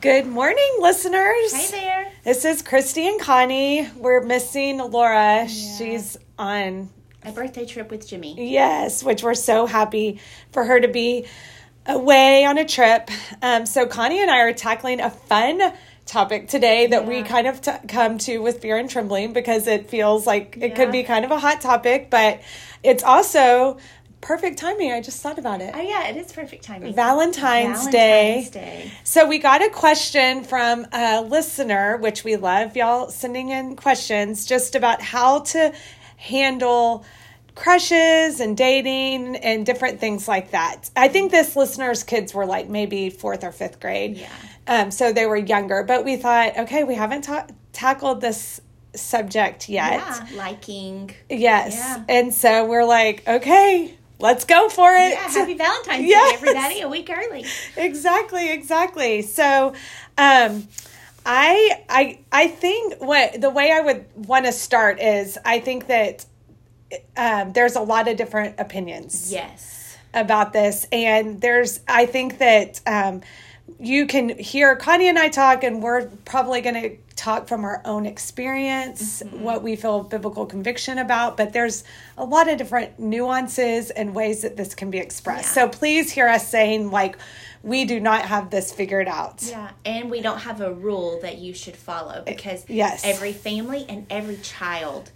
Good morning, listeners. Hey there. This is Christy and Connie. We're missing Laura. She's on, A birthday trip with Jimmy. yes, which we're so happy for her to be away on a trip. Um, so, Connie and I are tackling a fun topic today that we kind of t- come to with fear and trembling because it feels like it could be kind of a hot topic, but it's also perfect timing. I just thought about it. Oh yeah, it is perfect timing. Valentine's, Day. Day. So we got a question from a listener, which we love y'all sending in questions just about how to handle crushes and dating and different things like that. I think this listener's kids were like maybe fourth or fifth grade. Yeah. Um, so they were younger, but we thought, okay, we haven't ta- tackled this subject yet. Yeah, liking. Yes. Yeah. And so we're like, okay, let's go for it. Yeah, happy Valentine's Yes. Day, everybody. A week early. exactly exactly so um i i i think what the way i would want to start is i think that um there's a lot of different opinions Yes. about this and there's i think that um you can hear connie and i talk and we're probably going to talk from our own experience mm-hmm. what we feel biblical conviction about but there's a lot of different nuances and ways that this can be expressed Yeah. so please hear us saying like we do not have this figured out Yeah, and we don't have a rule that you should follow eh, because yes. every family and every child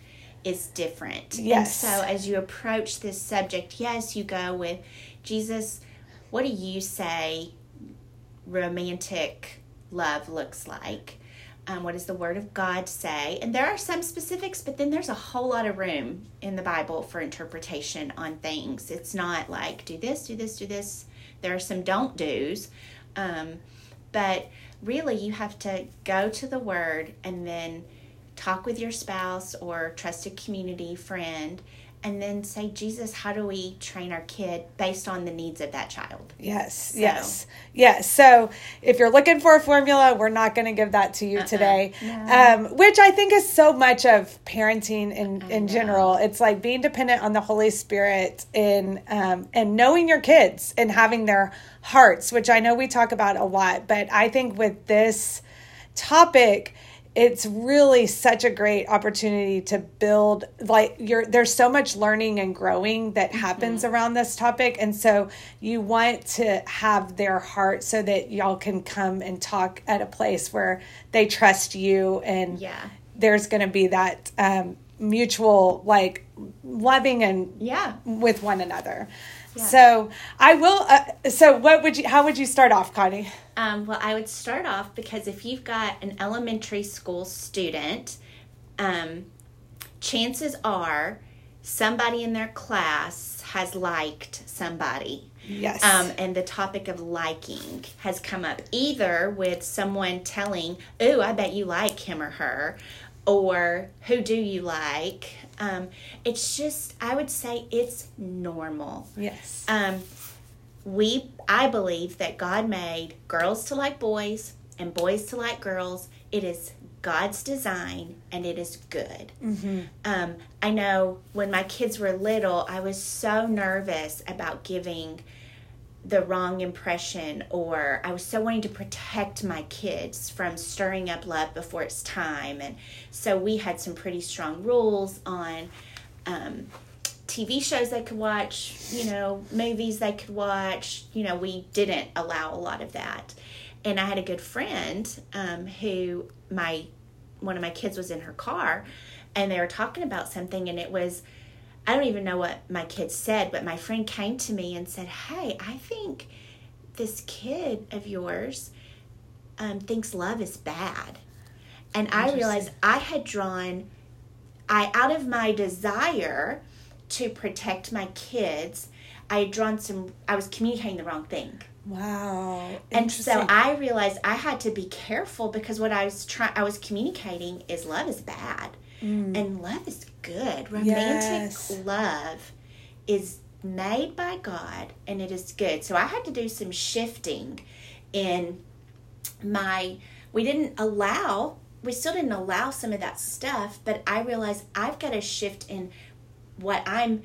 is different. Yes. And so as you approach this subject, yes, you go with Jesus, what do you say romantic love looks like? Um, what does the Word of God say? And there are some specifics, but then there's a whole lot of room in the Bible for interpretation on things. It's not like do this, do this, do this. There are some don't do's. Um, but really, you have to go to the Word and then talk with your spouse or trusted community friend and then say, Jesus, how do we train our kid based on the needs of that child? Yes, So- yes, yes. So if you're looking for a formula, we're not going to give that to you today, Uh-uh. um, which I think is so much of parenting in in know. general. It's like being dependent on the Holy Spirit in um, and knowing your kids and having their hearts, which I know we talk about a lot. But I think with this topic it's really such a great opportunity to build like you're there's so much learning and growing that happens around this topic. And so you want to have their heart so that y'all can come and talk at a place where they trust you and Yeah. there's going to be that um, mutual like loving and Yeah. with one another. So i will uh, so what would you how would you start off connie Um, well, I would start off because if you've got an elementary school student, um, chances are somebody in their class has liked somebody. yes Um, and the topic of liking has come up either with someone telling, Ooh, I bet you like him or her, or Who do you like? Um, it's just, I would say it's normal. yes Um, we, I believe that God made girls to like boys and boys to like girls. It is God's design and it is good. Um, I know when my kids were little, I was so nervous about giving the wrong impression, or I was so wanting to protect my kids from stirring up love before it's time. And so we had some pretty strong rules on um, TV shows they could watch, you know, movies they could watch. You know, we didn't allow a lot of that. And I had a good friend um, who my one of my kids was in her car, and they were talking about something, and it was I don't even know what my kids said, but my friend came to me and said, "Hey, I think this kid of yours um, thinks love is bad," and I realized I had drawn I out of my desire to protect my kids, I had drawn some I was communicating the wrong thing. Wow. And so I realized I had to be careful because what I was trying I was communicating is love is bad mm. and love is good. Romantic Yes. love is made by God and it is good. So I had to do some shifting in my we didn't allow we still didn't allow some of that stuff, but I realized I've got to shift in what I'm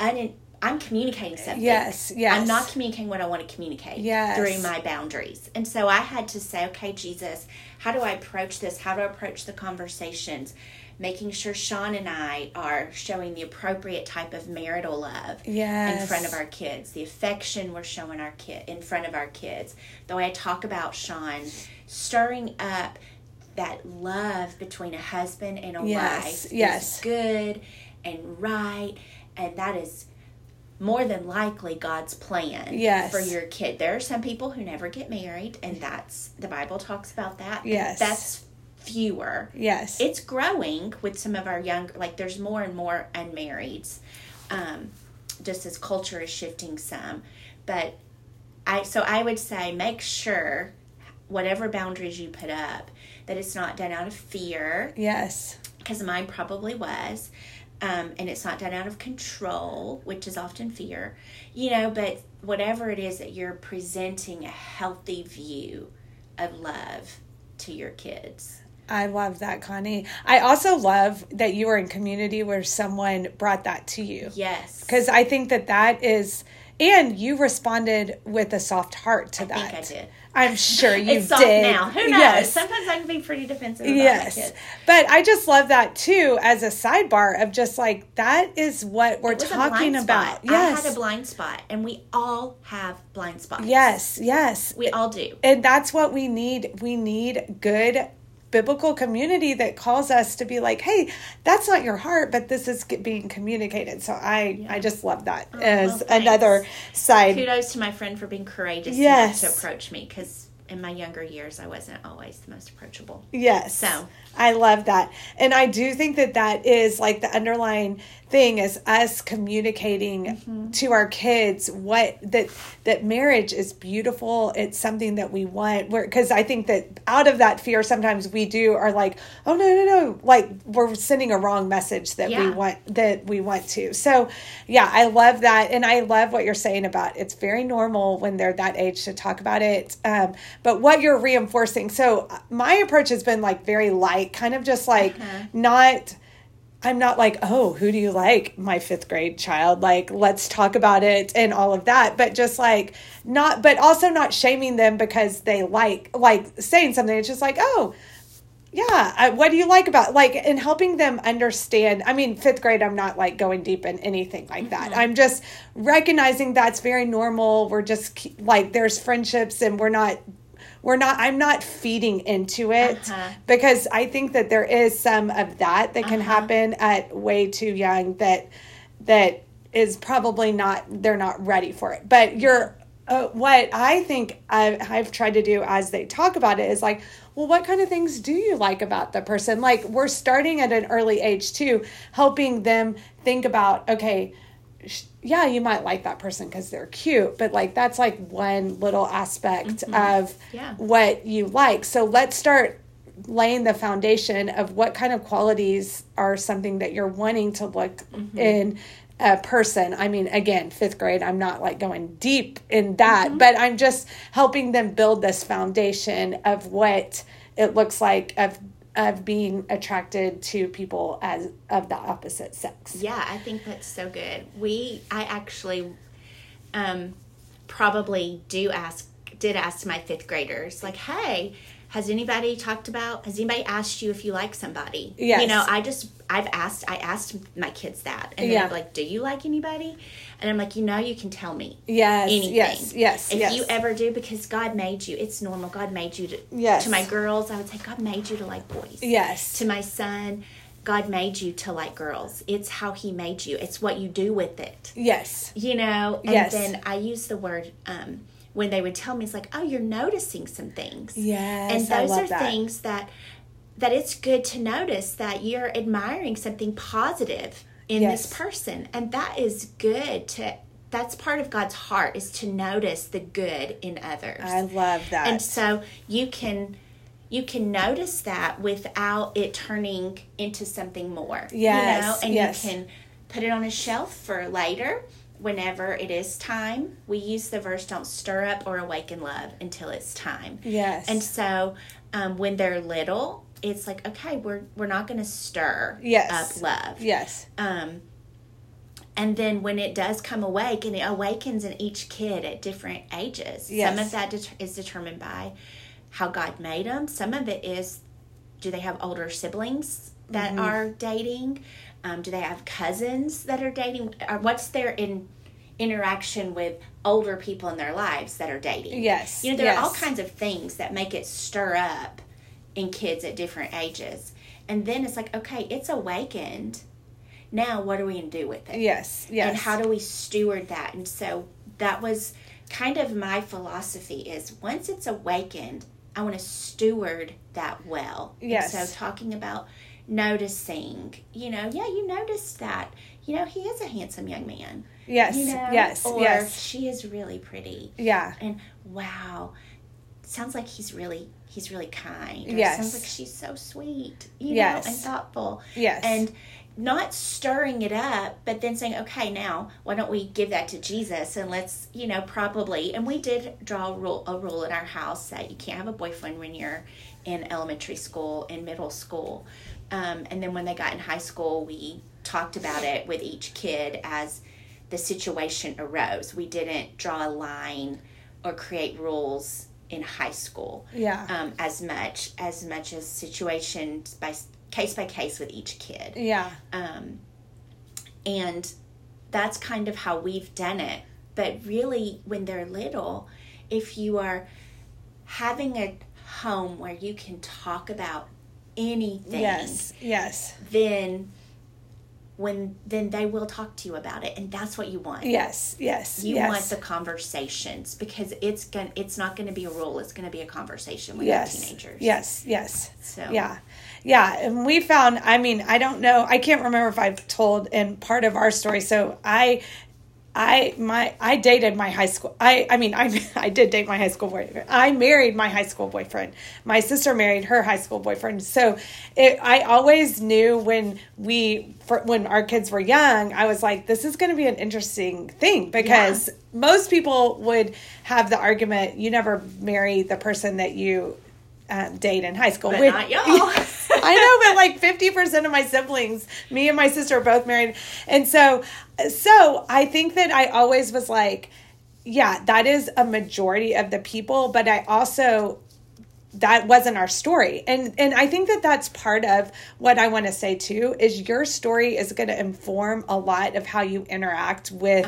un, I'm communicating something. Yes, yes. I'm not communicating what I want to communicate Yes. through my boundaries. And so I had to say, okay, Jesus, how do I approach this? How do I approach the conversations? Making sure Sean and I are showing the appropriate type of marital love Yes. in front of our kids, the affection we're showing our kid in front of our kids. The way I talk about Sean, stirring up that love between a husband and a Yes, wife yes. is good and right, and that is more than likely God's plan Yes. for your kid. There are some people who never get married, and that's the Bible talks about that. Yes. that's fewer. Yes. It's growing with some of our younger, like there's more and more unmarrieds, um, just as culture is shifting some. But I, so I would say make sure whatever boundaries you put up that it's not done out of fear yes. because mine probably was. Um, and it's not done out of control, which is often fear, you know, but whatever it is that you're presenting a healthy view of love to your kids. I love that, Connie. I also love that you were in community where someone brought that to you. Yes. Because I think that that is, and you responded with a soft heart to I that. think I did. I'm sure you it's soft did. now. Who knows? Yes. Sometimes I can be pretty defensive about my Yes. kids. But I just love that too as a sidebar of just like that is what we're It was a talking about. spot. Yes. I had a blind spot, and we all have blind spots. yes, yes. We all do. and that's what we need. We need good biblical community that calls us to be like, "Hey, that's not your heart, but this is being communicated." So I I just love that as Oh, well, thanks. another side. Kudos to my friend for being courageous Yes. enough to approach me because in my younger years, I wasn't always the most approachable. Yes. So. I love that. And I do think that that is like the underlying thing is us communicating Mm-hmm. to our kids what that that marriage is beautiful. It's something that we want. Cuz I think that out of that fear sometimes we do are like, "Oh no, no, no." Like we're sending a wrong message that we want that we want to. So, yeah, I love that and I love what you're saying about it's very normal when they're that age to talk about it. Um, but what you're reinforcing. So, uh, my approach has been like very light, kind of just like mm-hmm. not I'm not like, oh, who do you like? My fifth grade child. Like, let's talk about it and all of that. But just like, not, but also not shaming them because they like, like saying something. It's just like, oh, yeah, I, what do you like about like and helping them understand? I mean, fifth grade, I'm not like going deep in anything like that. Mm-hmm. I'm just recognizing that's very normal. We're just like there's friendships, and we're not. We're not. I'm not feeding into it Uh-huh. because I think that there is some of that that can Uh-huh. happen at way too young. That that is probably not. They're not ready for it. But you're uh, what I think I, I've tried to do as they talk about it is like, well, what kind of things do you like about the person? Like, we're starting at an early age too, helping them think about, okay, sh- yeah, you might like that person because they're cute, but like that's like one little aspect mm-hmm. of Yeah. what you like. So let's start laying the foundation of what kind of qualities are something that you're wanting to look mm-hmm. in a person. I mean, again, fifth grade, I'm not like going deep in that, mm-hmm. but I'm just helping them build this foundation of what it looks like of of being attracted to people as of the opposite sex. Yeah, I think that's so good. We, I actually, um, probably do ask, did ask my fifth graders, like, hey, has anybody talked about, has anybody asked you if you like somebody? Yes. You know, I just, I've asked, I asked my kids that. And Yeah. I'm like, do you like anybody? And I'm like, you know, you can tell me. Yes, anything. yes, yes, If yes. you ever do, because God made you, it's normal. God made you to. Yes. To my girls, I would say God made you to like boys. Yes. To my son, God made you to like girls. It's how He made you. It's what you do with it. Yes. You know. And Yes. then I use the word um, when they would tell me, it's like, oh, you're noticing some things. Yes, And those are that. things that that it's good to notice that you're admiring something positive in Yes. this person, and that is good to. That's part of God's heart is to notice the good in others. I love that. And so you can you can notice that without it turning into something more. You Yes, know, and yes. you can put it on a shelf for later whenever it is time. We use the verse don't stir up or awaken love until it's time. yes. And so um, when they're little, it's like, okay, we're we're not gonna stir Yes. up love yes. um and then when it does come awake and it awakens in each kid at different ages Yes. some of that det- is determined by how god made them some of it is do they have older siblings that Mm-hmm. are dating um, do they have cousins that are dating or what's their in interaction with older people in their lives that are dating Yes, you know there are all kinds of things that make it stir up in kids at different ages and then it's like okay it's awakened now what are we going to do with it Yes. Yes. and how do we steward that and so that was kind of my philosophy is once it's awakened i want to steward that well And Yes. so talking about noticing you know yeah you noticed that you know he is a handsome young man yes. you know yes. or yes. she is really pretty Yeah. and wow sounds like he's really he's really kind or Yes. sounds like she's so sweet you Yes. know and thoughtful Yes. and not stirring it up but then saying okay now why don't we give that to jesus and let's you know probably and we did draw a rule a rule in our house that you can't have a boyfriend when you're in elementary school and middle school um, and then when they got in high school we talked about it with each kid as the situation arose we didn't draw a line or create rules in high school Yeah. um, as much as much as situations by case by case with each kid yeah. um, and that's kind of how we've done it but really when they're little if you are having a home where you can talk about anything Yes. Yes. then when then they will talk to you about it and that's what you want Yes. Yes. you yes. want the conversations because it's going it's not going to be a rule it's going to be a conversation with yes. your teenagers Yes. Yes. so Yeah. Yeah. And we found, I mean, I don't know, I can't remember if I've told in part of our story. So I, I, my, I dated my high school. I, I mean, I, I did date my high school boyfriend. I married my high school boyfriend. My sister married her high school boyfriend. So it, I always knew when we, for, when our kids were young, I was like, this is going to be an interesting thing because most people would have the argument, you never marry the person that you um, date in high school. But Which- not y'all. I know, but like fifty percent of my siblings, me and my sister are both married, and so, so I think that I always was like, yeah, that is a majority of the people, but I also that wasn't our story. And and i think that that's part of what i want to say too is your story is going to inform a lot of how you interact with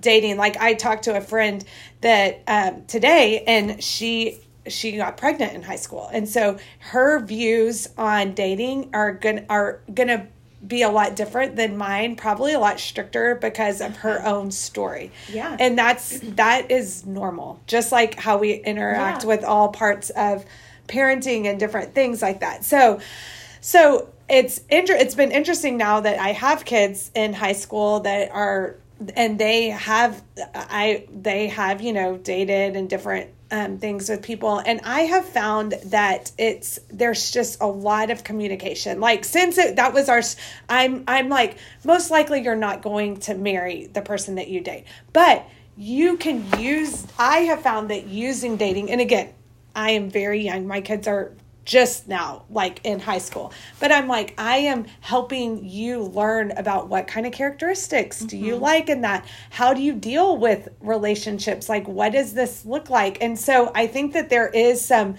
dating. Like i talked to a friend that um, today and she she got pregnant in high school and so her views on dating are gonna are gonna be a lot different than mine probably a lot stricter because of her uh-huh. own story Yeah. and that's that is normal just like how we interact Yeah. with all parts of parenting and different things like that so so it's inter- it's been interesting now that i have kids in high school that are and they have i they have you know dated and different um, things with people. And i have found that it's there's just a lot of communication. Like since it, that was our i'm i'm like most likely you're not going to marry the person that you date. But you can use i have found that using dating and again i am very young. My kids are just now like in high school. But i'm like i am helping you learn about what kind of characteristics do you mm-hmm. like in that? How do you deal with relationships? Like what does this look like? And so i think that there is some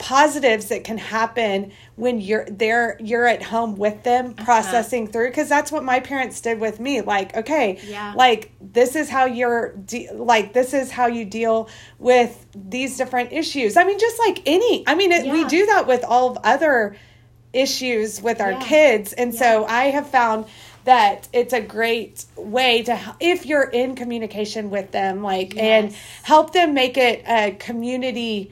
positives that can happen when you're there you're at home with them uh-huh. processing through because that's what my parents did with me. Like okay Yeah. like this is how you're de- like this is how you deal with these different issues. I mean just like any i mean it, we do that with all of other issues with our Yeah. kids. And so i have found that it's a great way to if you're in communication with them like and help them make it a community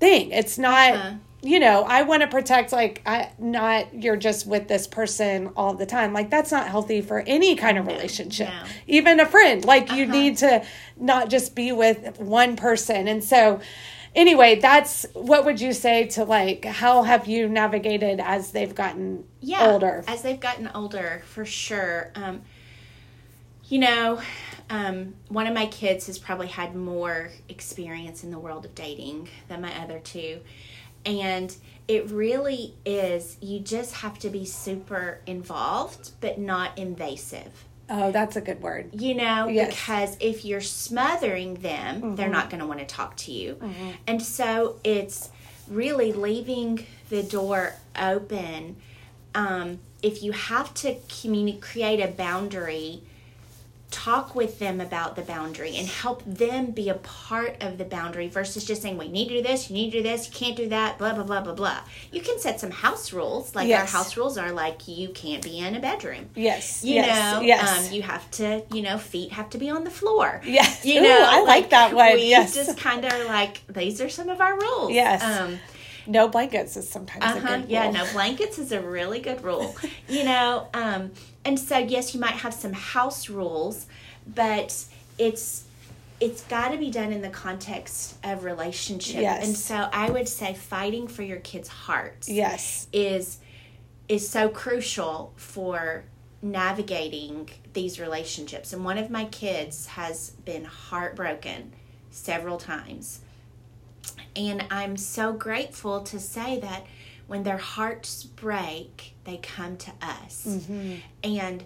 thing it's not Uh-huh. you know i want to protect like i not you're just with this person all the time like that's not healthy for any kind of relationship no. even a friend like you Uh-huh. need to not just be with one person and so anyway that's what would you say to like how have you navigated as they've gotten yeah, older as they've gotten older, for sure. Um, you know, um, one of my kids has probably had more experience in the world of dating than my other two, And it really is, you just have to be super involved, but not invasive. Oh, that's a good word. You know, Yes. because if you're smothering them, they're not going to want to talk to you. And so it's really leaving the door open. Um, if you have to communi- create a boundary, talk with them about the boundary and help them be a part of the boundary versus just saying, we need to do this, you need to do this, you can't do that, blah, blah, blah, blah, blah. You can set some house rules. Like Yes. our house rules are like, you can't be in a bedroom Yes. you yes. know Yes. um, you have to you know feet have to be on the floor Yes. you Ooh, know I like that one. we Yes. just kind of like these are some of our rules Yes. um no blankets is sometimes a uh-huh good yeah rule. Yeah, no blankets is a really good rule you know um and so yes you might have some house rules but it's it's got to be done in the context of relationship Yes. and so i would say fighting for your kids hearts Yes. is is so crucial for navigating these relationships and one of my kids has been heartbroken several times and i'm so grateful to say that when their hearts break they come to us and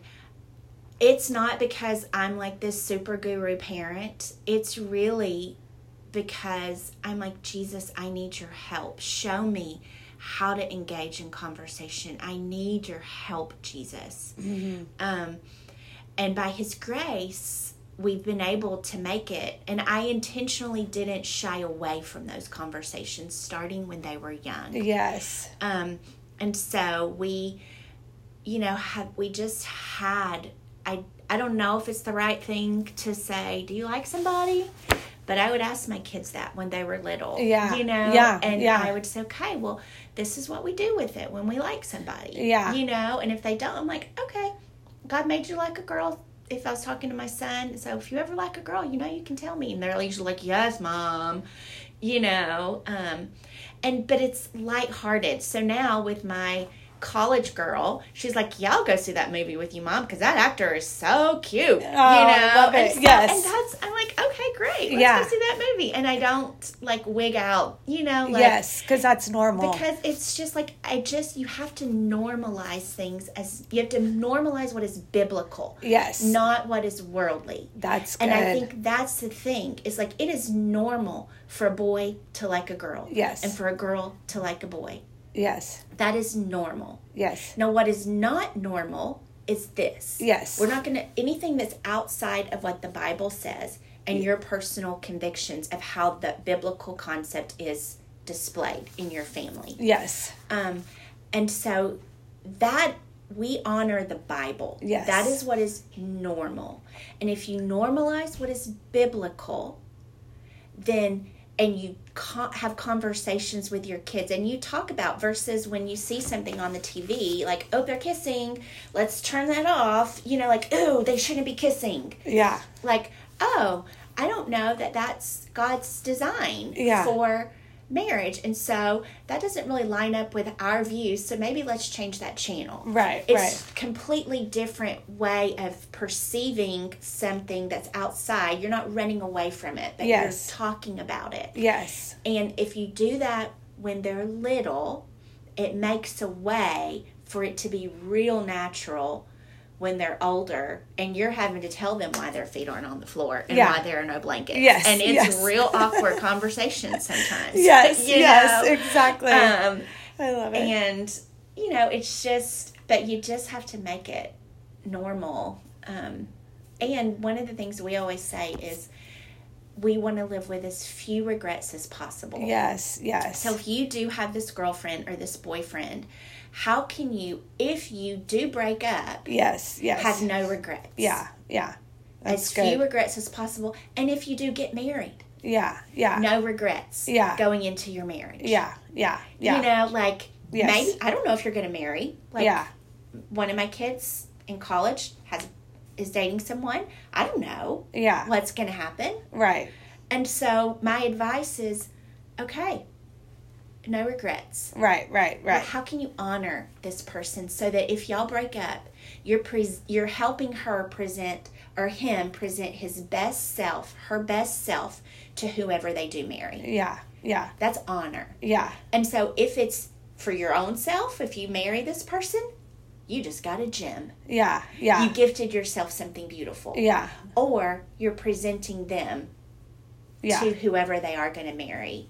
it's not because i'm like this super guru parent it's really because I'm like, Jesus, I need your help. Show me how to engage in conversation. I need your help, Jesus. Um, and by His grace, we've been able to make it. And I intentionally didn't shy away from those conversations starting when they were young. Yes. Um, and so we, you know, have we just had I I don't know if it's the right thing to say, do you like somebody? But I would ask my kids that when they were little. Yeah. You know? Yeah. And Yeah. I would say, okay, well, this is what we do with it when we like somebody. Yeah. You know, and if they don't, I'm like, okay, God made you like a girl. If I was talking to my son, so if you ever like a girl, you know, you can tell me. And they're usually like, yes, mom. You know, um, and but it's lighthearted. So now with my college girl, she's like, "Yeah, I'll go see that movie with you, mom, because that actor is so cute." you oh, know, I love and it. so- Yes. and that's I'm like, okay, great, let's Yeah. go see that movie, and I don't like wig out, you know, like, yes, because that's normal. because it's just like I just you have to normalize things as you have to normalize what is biblical, yes. not what is worldly. that's good. And I think that's the thing. Is like it is normal for a boy to like a girl. Yes. And for a girl to like a boy. Yes. That is normal. Yes. Now what is not normal is this. Yes. We're not gonna anything that's outside of what the Bible says and your personal convictions of how the biblical concept is displayed in your family. Yes. Um, and so that we honor the Bible. Yes. That is what is normal. And if you normalize what is biblical, then and you have conversations with your kids and you talk about versus when you see something on the TV like oh they're kissing let's turn that off you know like oh they shouldn't be kissing Yeah. like oh i don't know that that's god's design Yeah. for marriage and so that doesn't really line up with our views so maybe let's change that channel Right. it's right. completely different way of perceiving something that's outside you're not running away from it but Yes. you're talking about it Yes. and if you do that when they're little it makes a way for it to be real natural when they're older and you're having to tell them why their feet aren't on the floor and Yeah. why there are no blankets. Yes, And it's yes. real awkward conversations sometimes. Yes. you yes. know? Exactly. Um, I love it. and you know, it's just but you just have to make it normal. Um, and one of the things we always say is we want to live with as few regrets as possible. yes. Yes. So if you do have this girlfriend or this boyfriend, how can you, if you do break up, yes. Yes. have no regrets? yeah. Yeah. That's as good. few regrets as possible. And if you do get married, yeah. Yeah. no regrets. Yeah. Going into your marriage. Yeah. Yeah. Yeah. You know, like Yes. maybe I don't know if you're going to marry. Like yeah. one of my kids in college has is dating someone. I don't know Yeah. what's going to happen. Right. And so my advice is, okay, no regrets. Right. Right. But Right. how can you honor this person so that if y'all break up, you're pres you're helping her present or him present his best self, her best self to whoever they do marry. Yeah. Yeah. That's honor. Yeah. And so if it's for your own self, if you marry this person, you just got a gem. Yeah. Yeah. You gifted yourself something beautiful. yeah. Or you're presenting them Yeah. to whoever they are going to marry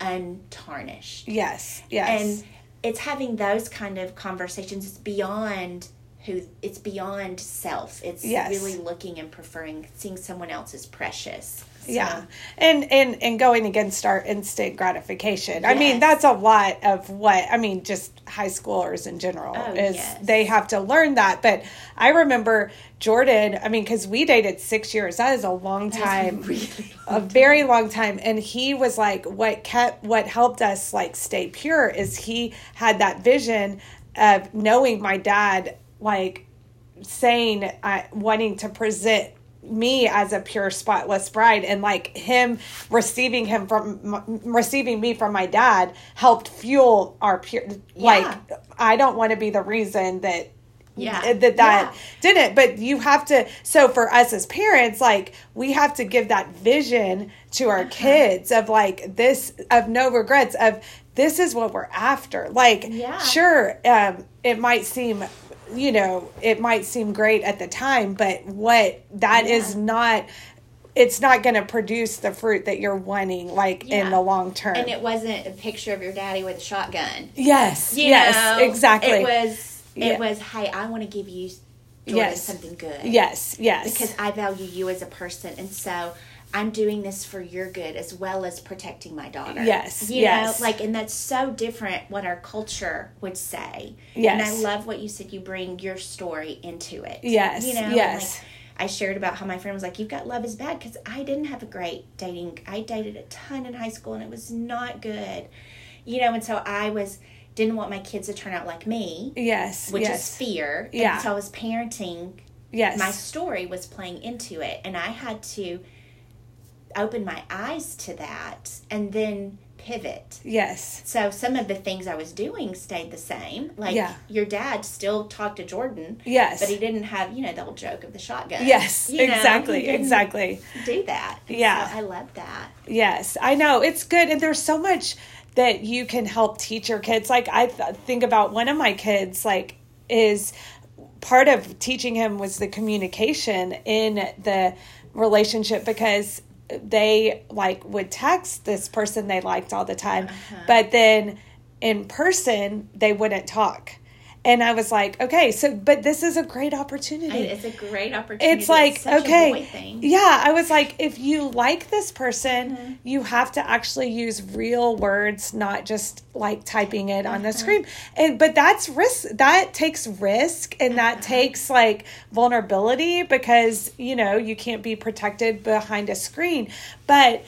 untarnished. Yes. Yes. And it's having those kind of conversations. It's beyond who it's beyond self. It's Yes. really looking and preferring seeing someone else as precious. So, yeah and and and going against our instant gratification i mean that's a lot of what i mean just high schoolers in general Oh, is yes. they have to learn that but i remember jordan i mean because we dated six years that is a long time really a very long time and he was like what kept what helped us like stay pure is he had that vision of knowing my dad like saying uh, wanting to present me as a pure spotless bride and like him receiving him from m- receiving me from my dad helped fuel our pure like i don't want to be the reason that Yeah. that that Yeah. didn't but you have to so for us as parents like we have to give that vision to our Uh-huh. kids of like this of no regrets of this is what we're after like Yeah. sure um it might seem you know it might seem great at the time but what that is Yeah. not it's not going to produce the fruit that you're wanting like in the long term And it wasn't a picture of your daddy with a shotgun. yes You yes know, exactly It was. Yeah. It was. Hey, I want to give you Jordan Yes. something good. yes yes Because I value you as a person, and so I'm doing this for your good as well as protecting my daughter. Yes, you yes. know, like, and that's so different what our culture would say. Yes. and I love what you said. You bring your story into it. Yes, you know, yes. I shared about how my friend was like, "You've got love is bad," because I didn't have a great dating. I dated a ton in high school, and it was not good. You know, and so I was didn't want my kids to turn out like me, yes which yes is fear. Yeah. And so I was parenting yes my story was playing into it and i had to open my eyes to that and then pivot yes so some of the things i was doing stayed the same like Yeah. your dad still talked to jordan yes but he didn't have you know the old joke of the shotgun yes You exactly exactly do that Yeah. so i love that Yes, I know. It's good. And there's so much that you can help teach your kids. Like, I th- think about one of my kids, like, is part of teaching him was the communication in the relationship because they like would text this person they liked all the time uh-huh. but then in person they wouldn't talk and i was like okay so but this is a great opportunity it's a great opportunity it's like such okay a boy thing. yeah i was like if you like this person Mm-hmm. you have to actually use real words not just like typing it on the Mm-hmm. screen and but that's risk that takes risk and that Mm-hmm. takes like vulnerability because you know you can't be protected behind a screen but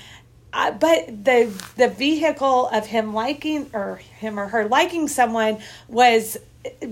uh, but the the vehicle of him liking or him or her liking someone was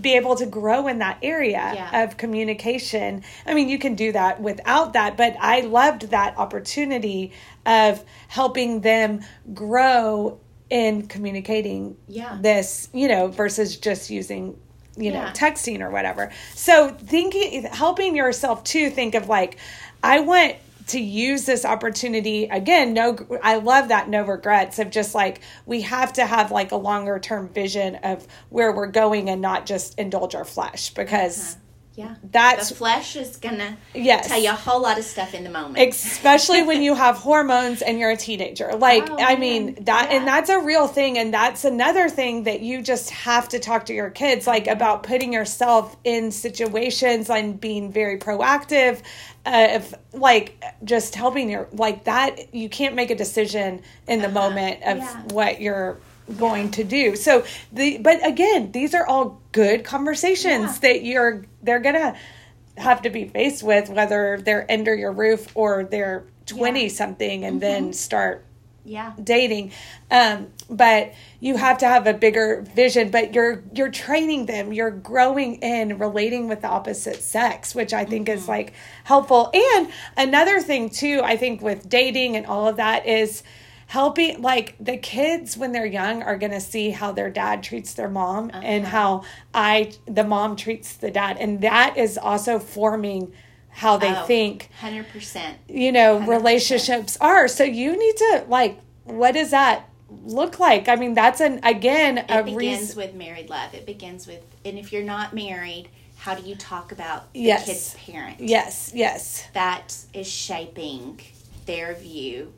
be able to grow in that area Yeah. of communication. I mean, you can do that without that, but I loved that opportunity of helping them grow in communicating Yeah. this, you know, versus just using you know texting or whatever. So thinking helping yourself to think of like I want to use this opportunity again no i love that no regrets of just like we have to have like a longer term vision of where we're going and not just indulge our flesh because uh-huh. Yeah that's the flesh is gonna yes tell you a whole lot of stuff in the moment especially when you have hormones and you're a teenager like Oh, i man. mean that Yeah. and that's a real thing and that's another thing that you just have to talk to your kids like about putting yourself in situations and being very proactive uh, if like just helping your like that you can't make a decision in the moment of Uh-huh. Yeah. what you're going to do. So the but again these are all good conversations Yeah. that you're they're gonna have to be faced with whether they're under your roof or they're 20 Yeah. something and then start yeah. dating. Um but you have to have a bigger vision but you're you're training them. You're growing in relating with the opposite sex which i think is like helpful. And another thing too i think with dating and all of that is helping like the kids when they're young are going to see how their dad treats their mom and uh-huh. how i the mom treats the dad and that is also forming how they Oh, think 100% you know 100%. relationships are so you need to like what does that look like? I mean, that's an again it a begins reason. with married love. It begins with, and if you're not married, how do you talk about the Yes. kid's parent? Yes, yes, That is shaping their view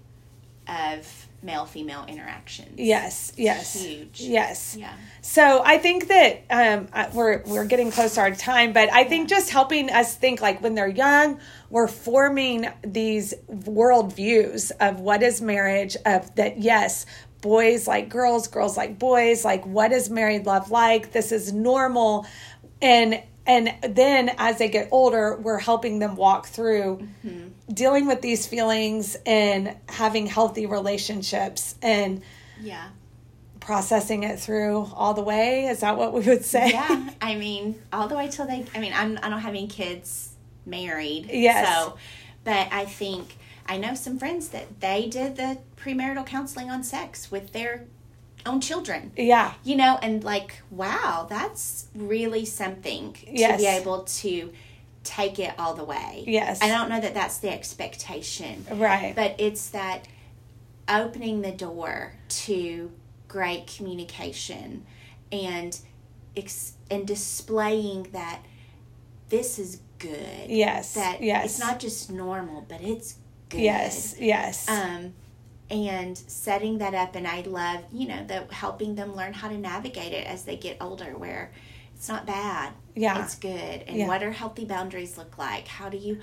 of male female interactions. yes, yes, Huge. yes. Yeah. So I think that um, we're we're getting close to our time, but I think just helping us think like when they're young, we're forming these worldviews of what is marriage, of that yes, boys like girls, girls like boys, like what is married love like? This is normal, and and then as they get older, we're helping them walk through dealing with these feelings and having healthy relationships and Yeah. processing it through all the way. Is that what we would say? Yeah. I mean, all the way till they, I mean, I'm, I don't have any kids married. Yes. So, but I think, I know some friends that they did the premarital counseling on sex with their own children. Yeah. you know and like wow that's really something Yes. to be able to take it all the way Yes. i don't know that that's the expectation Right. but it's that opening the door to great communication and ex- and displaying that this is good Yes. that yes. it's not just normal but it's good Yes. Yes. um, and setting that up and i love you know the helping them learn how to navigate it as they get older where it's not bad Yeah. it's good. And Yeah. what are healthy boundaries look like? How do you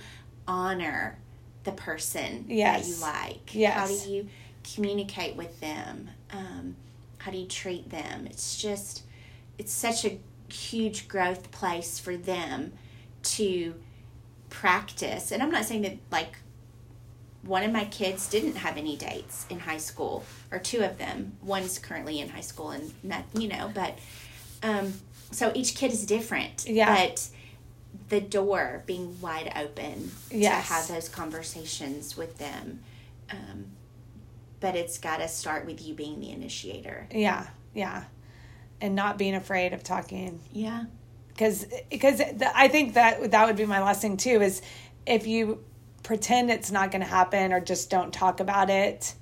honor the person that you like? Yes. how do you communicate with them? Um, how do you treat them? It's just it's such a huge growth place for them to practice. And i'm not saying that like one of my kids didn't have any dates in high school or two of them. One's currently in high school and not you know but um so each kid is different Yeah. but the door being wide open Yes. to have those conversations with them um but it's got to start with you being the initiator yeah. Yeah. And not being afraid of talking yeah because because I think that that would be my last thing too is if you pretend it's not going to happen or just don't talk about it.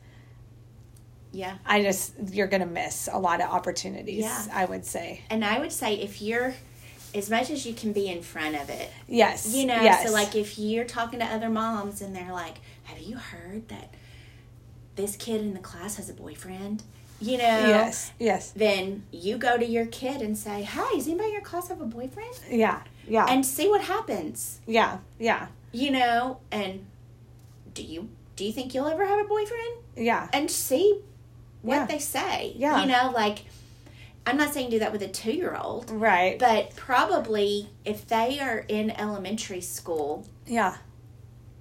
Yeah I just you're going to miss a lot of opportunities. Yeah. I would say and i would say if you're as much as you can be in front of it yes. You know, Yes. so like if you're talking to other moms and they're like, "Have you heard that this kid in the class has a boyfriend?" You know, yes. Yes. then you go to your kid and say, "Hi, does anybody in your class have a boyfriend?" Yeah. Yeah. And see what happens. yeah. Yeah. You know, and do you do you think you'll ever have a boyfriend? Yeah. And see what Yeah. they say. Yeah. You know, like I'm not saying do that with a 2-year-old, Right. but probably if they are in elementary school, yeah.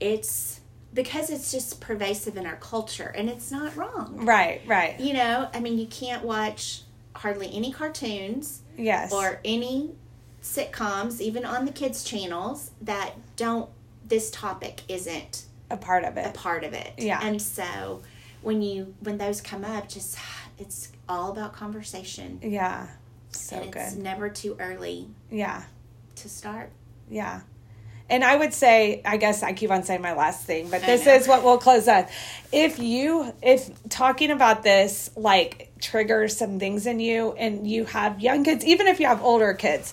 it's because it's just pervasive in our culture and it's not wrong. Right. Right. You know, I mean, you can't watch hardly any cartoons Yes. or any sitcoms, even on the kids' channels, that don't, this topic isn't a part of it. a part of it. Yeah. And so when you, when those come up, just, it's all about conversation. Yeah. So and it's good. never too early Yeah. to start. Yeah. And I would say, I guess I keep on saying my last thing, but this is what we'll close on. If you, if talking about this like triggers some things in you and you have young kids, even if you have older kids,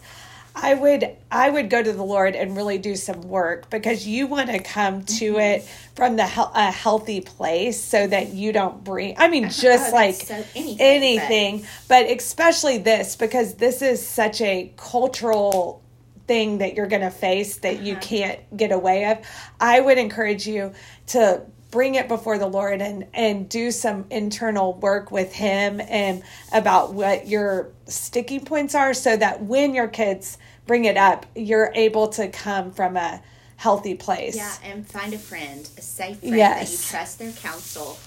I would, I would go to the Lord and really do some work because you want to come to Mm-hmm. it from the a healthy place so that you don't bring, I mean, Oh, just that's like so anything, anything, but especially this because this is such a cultural thing that you're going to face that you Uh-huh. can't get away of i would encourage you to bring it before the lord and and do some internal work with him and about what your sticking points are so that when your kids bring it up you're able to come from a healthy place Yeah, and find a friend, a safe friend that you trust their counsel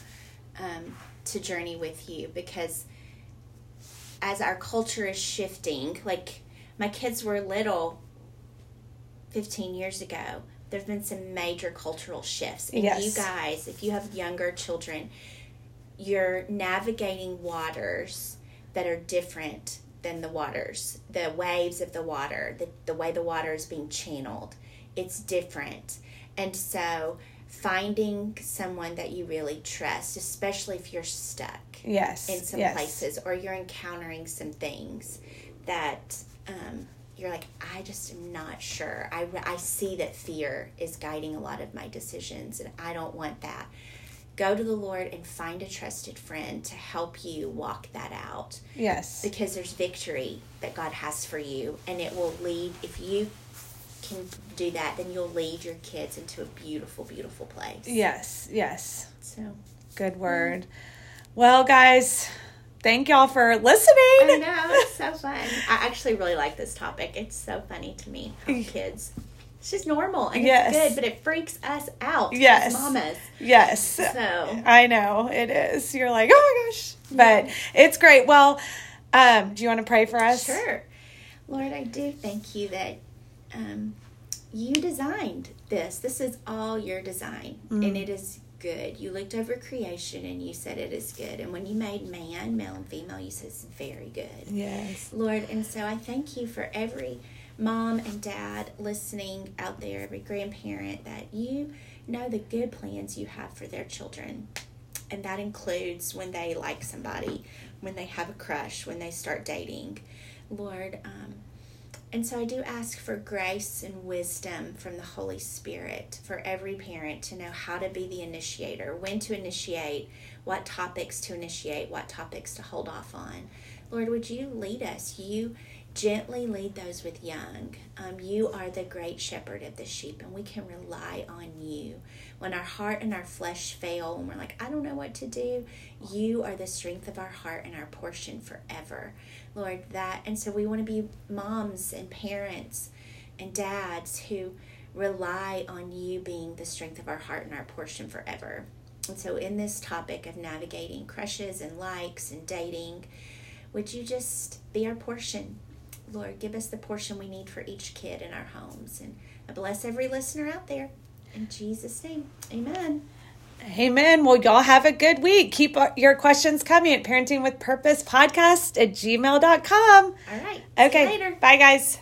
um, to journey with you. Because as our culture is shifting, like my kids were little 15 years ago, there's been some major cultural shifts. And Yes. you guys, if you have younger children, you're navigating waters that are different than the waters, the waves of the water, the, the way the water is being channeled. It's different. And so finding someone that you really trust, especially if you're stuck Yes. in some yes. places or you're encountering some things that um, you're like, I just am not sure. I, I see that fear is guiding a lot of my decisions, and I don't want that. Go to the Lord and find a trusted friend to help you walk that out Yes. because there's victory that God has for you, and it will lead, if you can do that, then you'll lead your kids into a beautiful, beautiful place. Yes. Yes. So, Good word. Mm. Well, guys, thank y'all for listening. I know, it's so fun. I actually really like this topic. It's so funny to me how kids. It's just normal and Yes. it's good, but it freaks us out. Yes. mamas. Yes. So I know it is. You're like, oh my gosh. But it's great. Well, um, do you want to pray for us? sure, Lord, I do thank you that um, you designed this. This is all your design, Mm. and it is good. You looked over creation and you said it is good. And when you made man, male and female, you said it's very good. Yes. Lord, and so I thank you for every mom and dad listening out there, every grandparent, that you know the good plans you have for their children. And that includes when they like somebody, when they have a crush, when they start dating. Lord, um, and so I do ask for grace and wisdom from the Holy Spirit for every parent to know how to be the initiator, when to initiate, what topics to initiate, what topics to hold off on. Lord, would you lead us? You gently lead those with young. Um, you are the great shepherd of the sheep, and we can rely on you. When our heart and our flesh fail, and we're like, I don't know what to do, you are the strength of our heart and our portion forever. Lord, that, and so we want to be moms and parents and dads who rely on you being the strength of our heart and our portion forever. And so, in this topic of navigating crushes and likes and dating, would you just be our portion? Lord, give us the portion we need for each kid in our homes. And I bless every listener out there. In Jesus' name, amen. Amen. Well, y'all have a good week. Keep your questions coming at parenting with purpose podcast at gmail.com. All right. See you Okay. later. Bye, guys.